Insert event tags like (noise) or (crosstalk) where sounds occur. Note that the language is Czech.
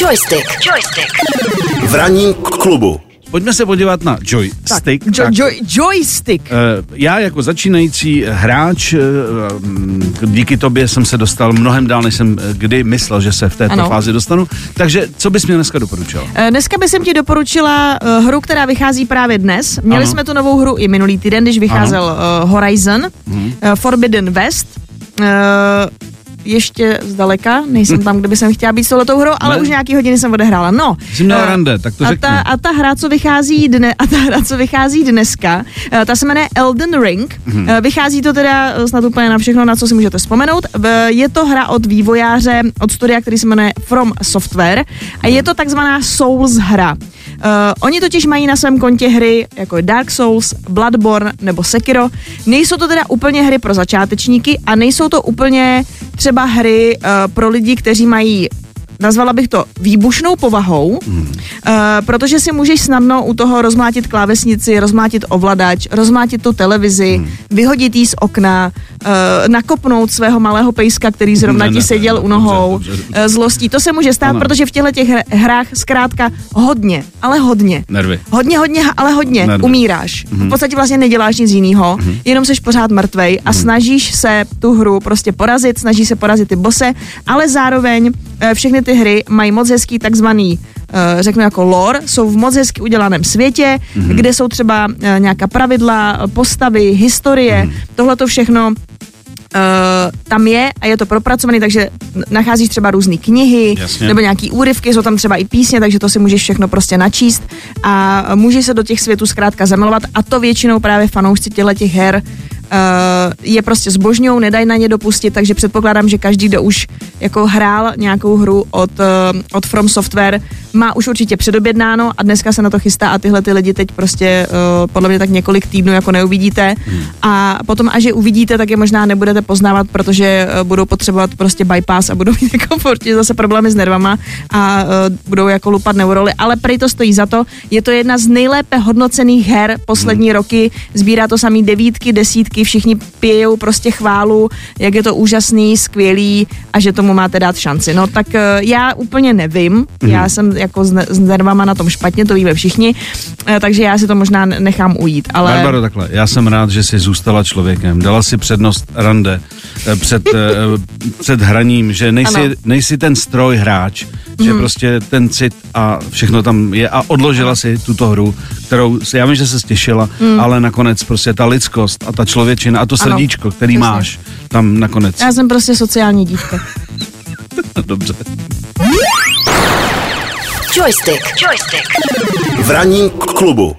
Joystick. Joystick. V ranním klubu. Pojďme se podívat na joystick. Jo, jo, joystick. Eh, Já jako začínající hráč, eh, mm, díky tobě jsem se dostal mnohem dál, než jsem eh, kdy myslel, že se v této Ano. fázi dostanu. Takže co bys mě dneska doporučil? Eh, Dneska bych ti doporučila hru, která vychází právě dnes. Měli Ano. jsme tu novou hru i minulý týden, když vycházel uh, Horizon, uh, Forbidden West. Uh, ještě zdaleka, nejsem tam, kde by jsem chtěla být s touhletou hrou, ale Ne. už nějaký hodiny jsem odehrála. No. Měla eh, rande, tak to a řekni. ta, a ta hra, co vychází dne, a ta hra, co vychází dneska, eh, ta se jmenuje Elden Ring. Eh, Vychází to teda snad úplně na všechno, na co si můžete vzpomenout. Je to hra od vývojáře, od studia, který se jmenuje From Software a je to takzvaná Souls hra. Uh, oni totiž mají na svém kontě hry jako Dark Souls, Bloodborne nebo Sekiro. Nejsou to teda úplně hry pro začátečníky a nejsou to úplně třeba hry uh, pro lidi, kteří mají nazvala bych to výbušnou povahou, Hmm. uh, protože si můžeš snadno u toho rozmlátit klávesnici, rozmlátit ovladač, rozmlátit tu televizi, Hmm. vyhodit jí z okna, uh, nakopnout svého malého pejska, který zrovna Ne, ti ne, seděl ne, u nohou, dobře, dobře, eh, zlostí. To se může stát, Ano. protože v těchto těch hr- hrách zkrátka hodně, ale hodně. Nervy. Hodně, hodně, ale hodně Nervy. umíráš. V podstatě vlastně neděláš nic jiného, jenom seš pořád mrtvej a snažíš se tu hru prostě porazit, snažíš se porazit ty bose, ale zároveň eh, všechny ty hry mají moc hezký takzvaný eh, řeknu jako lore, jsou v moc hezky udělaném světě, kde jsou třeba eh, nějaká pravidla, postavy, historie, tohle to všechno Uh, tam je a je to propracovaný, takže nacházíš třeba různé knihy Jasně. nebo nějaký úryvky, jsou tam třeba i písně, takže to si můžeš všechno prostě načíst a můžeš se do těch světů zkrátka zamilovat a to většinou právě fanoušci těchto těch her je prostě zbožňou, nedají na ně dopustit, takže předpokládám, že každý, kdo už jako hrál nějakou hru od, uh, od From Software, má už určitě předobjednáno a dneska se na to chystá a tyhle ty lidi teď prostě uh, podle mě tak několik týdnů jako neuvidíte. A potom až je uvidíte, tak je možná nebudete poznávat, protože uh, budou potřebovat prostě bypass a budou (laughs) mít jako určitě zase problémy s nervama a uh, budou jako lupat neuroly, ale prej to stojí za to. Je to jedna z nejlépe hodnocených her poslední roky, sbírá to samý devítky, desítky, všichni pijou prostě chválu, jak je to úžasný, skvělý a že tomu máte dát šanci. No tak uh, já úplně nevím, já jsem jako s, ne- s nervama na tom špatně, to víme všichni, uh, takže já si to možná nechám ujít, ale... Barbaro, takhle, já jsem rád, že jsi zůstala člověkem. Dala si přednost rande eh, před, eh, před hraním, že nejsi, Ano. Mhm. nejsi ten stroj hráč, že prostě ten cit a všechno tam je a odložila si tuto hru, kterou si, já vím, že se těšila, ale nakonec prostě ta lidskost a ta člověčina a to. Ano, srdíčko, který přesně. máš, tam nakonec. Já jsem prostě sociální dívka. (laughs) Dobře. Joystick. Joystick. V ranním klubu.